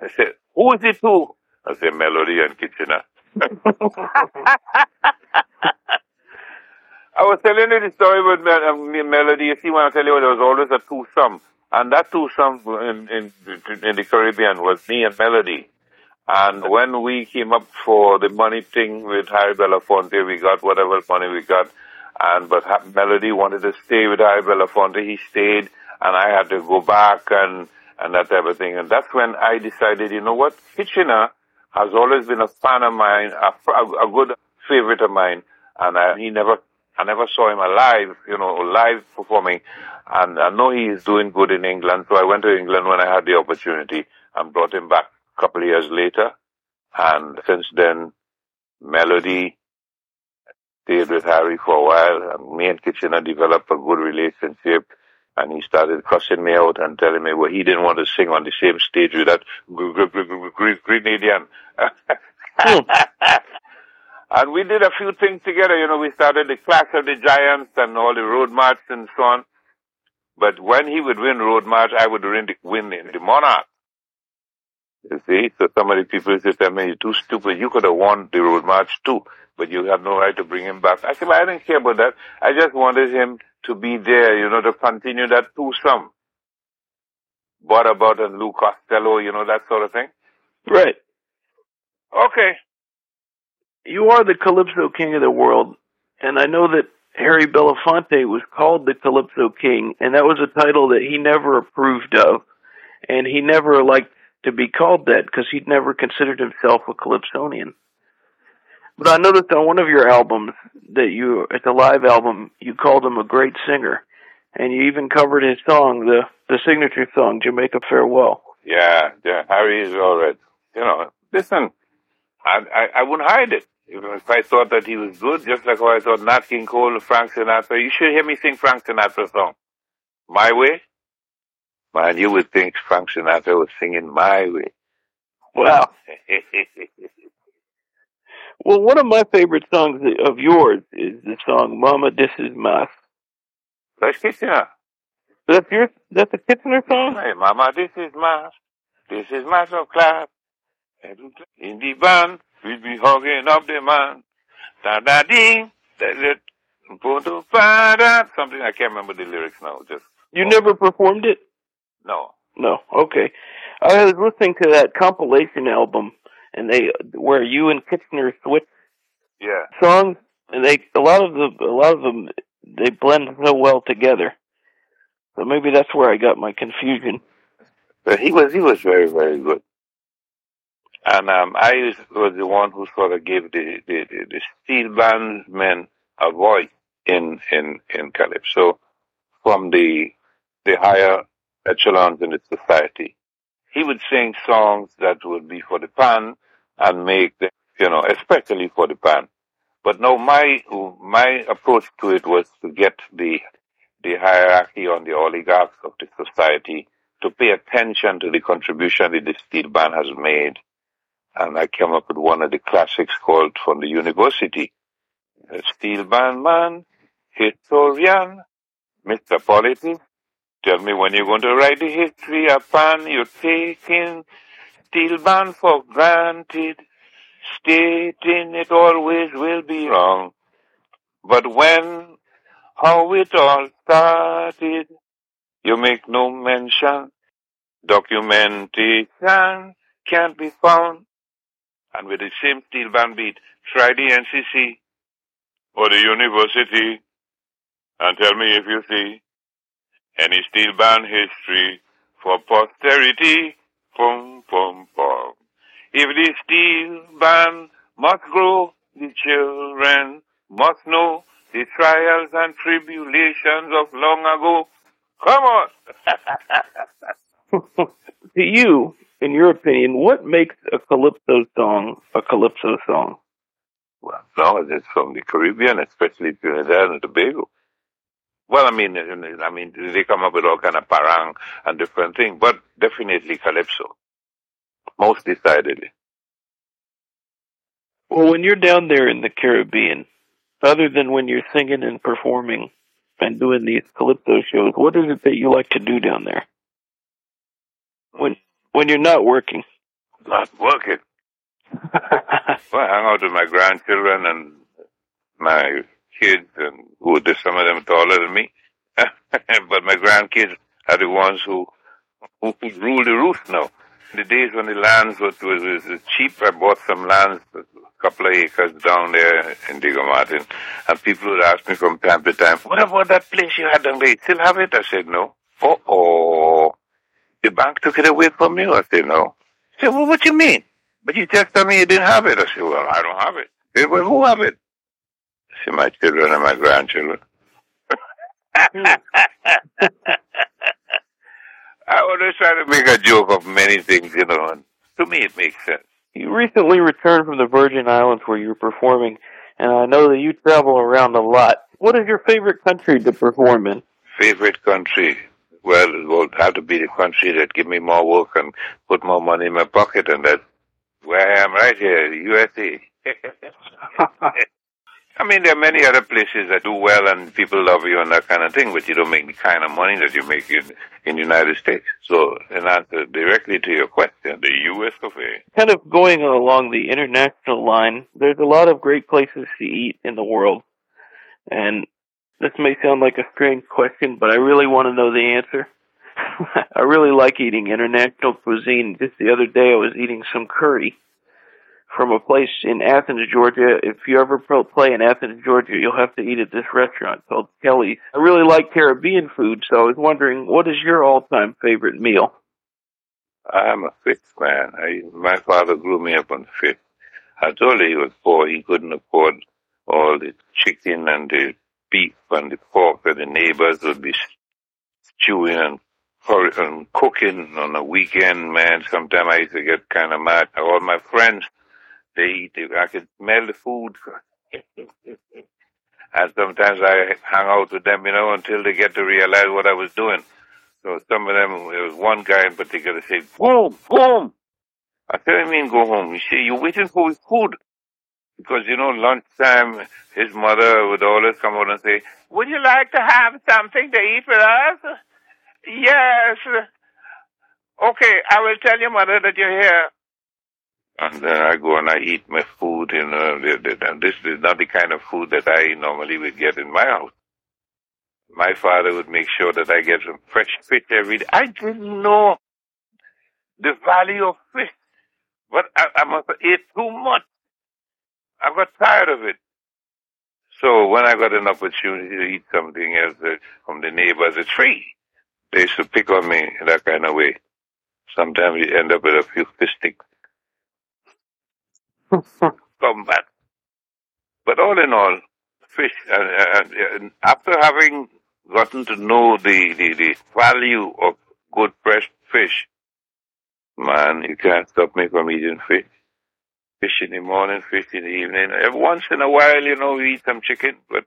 I said, who is it two? I said, Melody and Kitchener. [laughs] [laughs] I was telling you the story about um, Melody. You see, when I tell you, there was always a twosome. And that twosome in, in, in the Caribbean was me and Melody. And when we came up for the money thing with Harry Belafonte, we got whatever money we got. And but Melody wanted to stay with Harry Belafonte. He stayed, and I had to go back and and that type of thing. And that's when I decided, you know what, Kitchener has always been a fan of mine, a, a, a good favorite of mine, and I, he never, I never saw him alive, you know, live performing. And I know he is doing good in England, so I went to England when I had the opportunity and brought him back a couple of years later. And since then, Melody stayed with Harry for a while, and me and Kitchener developed a good relationship. And he started cussing me out and telling me, well, he didn't want to sing on the same stage with that Grenadian. Hmm. [laughs] and we did a few things together. You know, we started the Clash of the Giants and all the road march and so on. But when he would win road march, I would win the, win the monarch. You see, so some of the people used to tell me, you're too stupid. You could have won the road march too, but you have no right to bring him back. I said, well, I didn't care about that. I just wanted him to be there, you know, to continue that twosome. What about and Lou Costello, you know, that sort of thing. Right. Okay. You are the Calypso King of the world, and I know that Harry Belafonte was called the Calypso King, and that was a title that he never approved of, and he never liked to be called that because he'd never considered himself a Calypsonian. But I noticed on one of your albums that you, at the live album, you called him a great singer, and you even covered his song, the the signature song, Jamaica Farewell. Yeah, yeah, Harry is all right. You know, listen, I, I, I wouldn't hide it. If I thought that he was good, just like how I thought Nat King Cole, Frank Sinatra, you should hear me sing Frank Sinatra song. My Way. Man, you would think Frank Sinatra was singing My Way. Wow. [laughs] well, one of my favorite songs of yours is the song Mama, This Is Mas. That's Kitchener. That's your, that's a Kitchener song? Hey, Mama, this is Mas. This is Mas of class. In the band, we'll be hugging up the man. Da da ding, da da something I can't remember the lyrics now. Just you oh. never performed it. No. No. Okay. I was listening to that compilation album, and they where you and Kitchener switch yeah songs, and they a lot of the a lot of them they blend so well together. So maybe that's where I got my confusion. But he was he was very very good. And um, I was the one who sort of gave the, the, the, the steel bandsmen a voice in, in, in Calypso from the, the higher echelons in the society. He would sing songs that would be for the pan and make them, you know, especially for the pan. But no, my, my approach to it was to get the, the hierarchy on the oligarchs of the society to pay attention to the contribution that the steel band has made and I came up with one of the classics called from the university. Steel band man, historian, Mr. Tell me when you're going to write the history upon you're taking steel band for granted, stating it always will be wrong. But when, how it all started, you make no mention, documentation can't be found and with the same steel band beat, try the NCC or the university and tell me if you see any steel band history for posterity. Pum, pum, pum. If the steel band must grow, the children must know the trials and tribulations of long ago. Come on! to [laughs] [laughs] you, in your opinion, what makes a calypso song a calypso song? Well, no, it's from the Caribbean, especially Trinidad and Tobago. Well, I mean, I mean, they come up with all kind of parang and different things, but definitely calypso, most decidedly. Well, when you're down there in the Caribbean, other than when you're singing and performing and doing these calypso shows, what is it that you like to do down there? When when you're not working? Not working. [laughs] well, I hang out with my grandchildren and my kids, and who some of them taller than me. [laughs] but my grandkids are the ones who who, rule the roost now. The days when the lands was, was, was cheap, I bought some lands, a couple of acres down there in Diego Martin, and people would ask me from time to time, "What about that place you had down there? You still have it?" I said, "No." Oh, oh the bank took it away from you? I said, no. He said, well, what you mean? But you just told me you didn't have it. I said, well, I don't have it. He said, well, who have it? I said, my children and my grandchildren. [laughs] I always try to make a joke of many things, you know, and to me it makes sense. You recently returned from the Virgin Islands where you were performing, and I know that you travel around a lot. What is your favorite country to perform in? Favorite country? Well, it will have to be the country that give me more work and put more money in my pocket, and that's where I am right here, the USA. [laughs] I mean, there are many other places that do well and people love you and that kind of thing, but you don't make the kind of money that you make in, in the United States. So, in answer directly to your question, the U.S. of A. Kind of going along the international line, there's a lot of great places to eat in the world. And this may sound like a strange question, but I really want to know the answer. [laughs] I really like eating international cuisine. Just the other day I was eating some curry from a place in Athens, Georgia. If you ever play in Athens, Georgia, you'll have to eat at this restaurant called Kelly's. I really like Caribbean food, so I was wondering, what is your all-time favorite meal? I'm a fish man. I, my father grew me up on fish. I told you he was poor. He couldn't afford all the chicken and the beef and the pork that the neighbors would be stewing and, and cooking on a weekend, man. Sometimes I used to get kind of mad. All my friends they eat. I could smell the food. [laughs] and sometimes I hung out with them, you know, until they get to realize what I was doing. So some of them, there was one guy in particular said, go home, go home. I said, I mean go home. He said, you're waiting for food. Because, you know, lunchtime, his mother would always come out and say, would you like to have something to eat with us? Yes. Okay, I will tell your mother that you're here and then I go and I eat my food, you know, and this is not the kind of food that I normally would get in my house. My father would make sure that I get some fresh fish every day. I didn't know the value of fish, but I, I must have ate too much. I got tired of it. So when I got an opportunity to eat something else uh, from the neighbors, it's free. They used to pick on me in that kind of way. Sometimes you end up with a few fish sticks [laughs] combat. But all in all, fish, And uh, after having gotten to know the, the, the value of good fresh fish, man, you can't stop me from eating fish. Fish in the morning, fish in the evening. Every once in a while, you know, we eat some chicken, but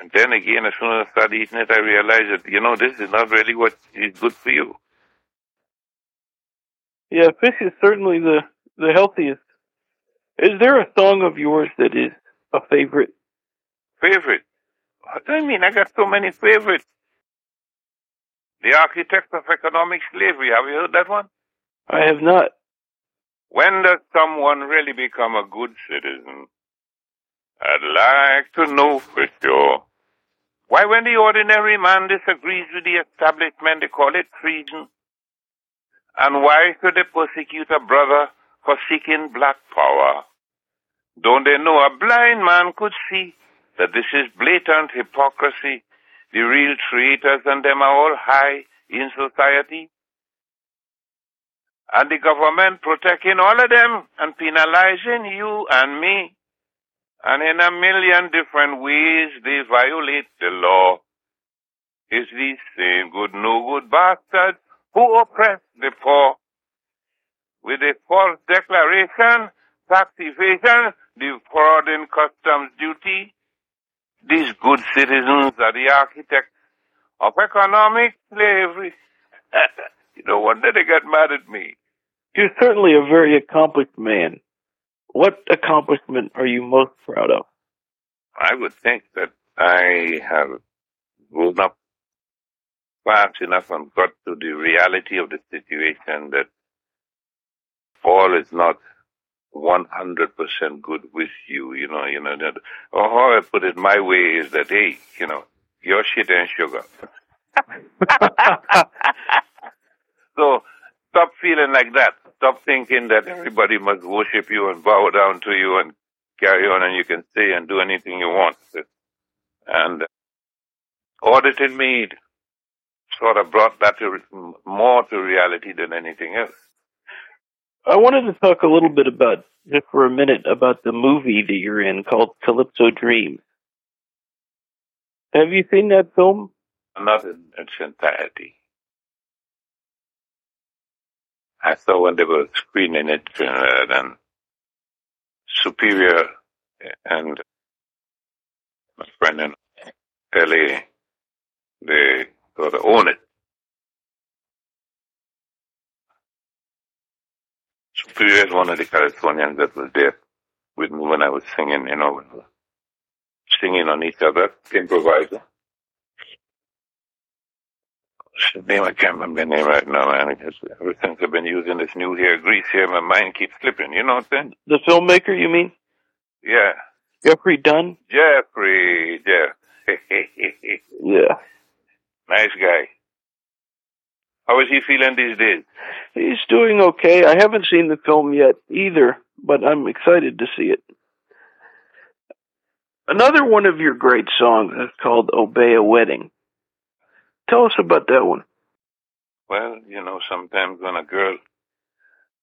and then again, as soon as I start eating it, I realize that, you know, this is not really what is good for you. Yeah, fish is certainly the the healthiest. Is there a song of yours that is a favorite? Favorite? What do you mean? I got so many favorites. The Architect of Economic Slavery. Have you heard that one? I have not. When does someone really become a good citizen? I'd like to know for sure. Why, when the ordinary man disagrees with the establishment, they call it treason? And why should they persecute a brother for seeking black power. Don't they know a blind man could see that this is blatant hypocrisy? The real traitors and them are all high in society. And the government protecting all of them and penalizing you and me. And in a million different ways they violate the law. It's these same good no good bastards who oppress the poor with a false declaration, tax evasion, defrauding customs duty. These good citizens are the architects of economic slavery. [laughs] you know, wonder they got mad at me. You're certainly a very accomplished man. What accomplishment are you most proud of? I would think that I have grown up fast enough and got to the reality of the situation that all is not 100% good with you, you know, you know, that, or how I put it my way is that, hey, you know, your shit and sugar. [laughs] [laughs] so stop feeling like that. Stop thinking that everybody must worship you and bow down to you and carry on and you can say and do anything you want. And auditing me sort of brought that to more to reality than anything else. I wanted to talk a little bit about, just for a minute, about the movie that you're in called Calypso Dream. Have you seen that film? Not in its entirety. I saw when they were screening it, uh, then Superior and my friend in LA, they sort of own it. experienced one of the Calypsonians that was there with me when I was singing, you know, singing on each other, improviser. The name? I can't remember the name right now, man. Because ever since I've been using this new hair grease here, my mind keeps slipping. You know what I'm saying? The filmmaker, you mean? Yeah. Geoffrey Dunn? Geoffrey, yeah. [laughs] Yeah. nice guy. How is he feeling these days? He's doing okay. I haven't seen the film yet either, but I'm excited to see it. Another one of your great songs is called Obeah Wedding. Tell us about that one. Well, you know, sometimes when a girl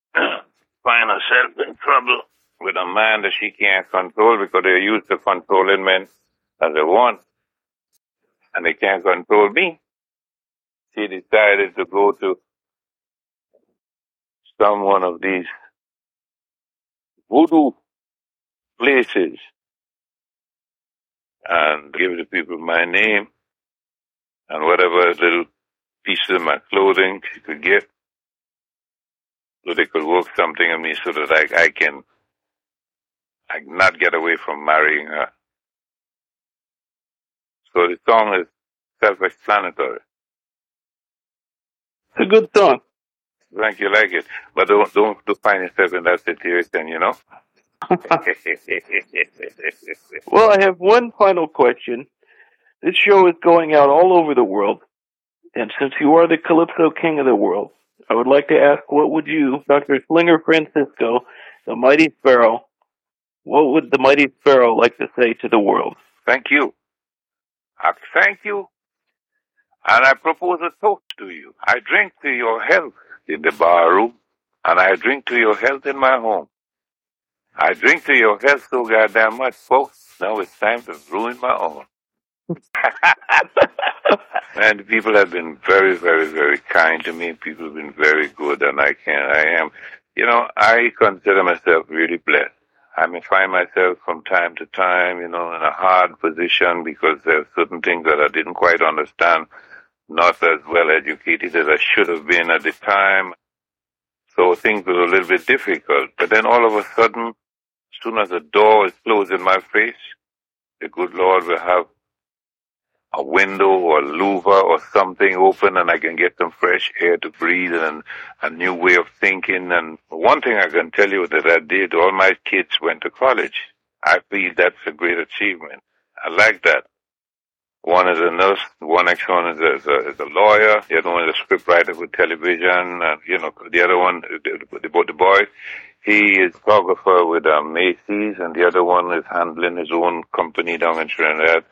[clears throat] find herself in trouble with a man that she can't control because they're used to controlling men as they want, and they can't control me, she decided to go to some one of these voodoo places and give the people my name and whatever little pieces of my clothing she could get so they could work something on me so that I, I can I not get away from marrying her. So the song is self-explanatory. It's a good song. Thank you, like it. But don't, don't, don't find yourself in that situation, you know? [laughs] [laughs] Well, I have one final question. This show is going out all over the world, and since you are the Calypso King of the world, I would like to ask what would you, Dr. Slinger Francisco, the Mighty Sparrow, what would the Mighty Sparrow like to say to the world? Thank you. I thank you. And I propose a toast to you. I drink to your health in the bar room, and I drink to your health in my home. I drink to your health so goddamn much, folks. Now it's time to ruin my own. And people have been very, very, very kind to me. People have been very good, and I can, I am, you know, I consider myself really blessed. I may find myself from time to time, you know, in a hard position because there are certain things that I didn't quite understand, not as well educated as I should have been at the time. So things were a little bit difficult. But then all of a sudden, as soon as the door is closed in my face, the good Lord will have a window or a louver or something open and I can get some fresh air to breathe and a new way of thinking. And one thing I can tell you that I did, all my kids went to college. I feel that's a great achievement. I like that. One is a nurse, one next one is a, is a, is a lawyer, the other one is a scriptwriter for television, and you know, the other one, the, the, the boy, he is photographer with um, Macy's, and the other one is handling his own company down in Trinidad.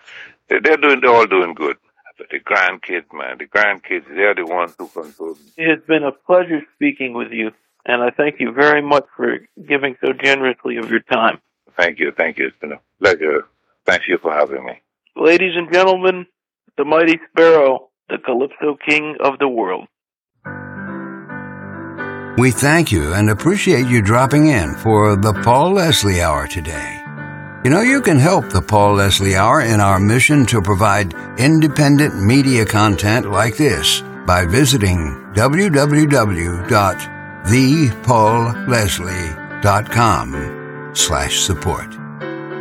They- They're doing, they're all doing good. But the grandkids, man, the grandkids, they're the ones who control. me. It has been a pleasure speaking with you, and I thank you very much for giving so generously of your time. Thank you, thank you. It's been a pleasure. Thank you for having me. Ladies and gentlemen, the Mighty Sparrow, the Calypso King of the world. We thank you and appreciate you dropping in for the Paul Leslie Hour today. You know, you can help the Paul Leslie Hour in our mission to provide independent media content like this by visiting www.thepaulleslie.com slash support.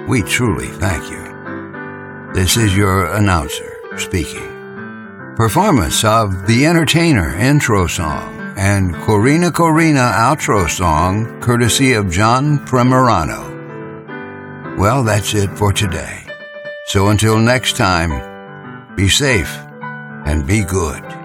We truly thank you. This is your announcer speaking. Performance of The Entertainer intro song and Corina Corina outro song courtesy of John Primorano. Well, that's it for today. So until next time, be safe and be good.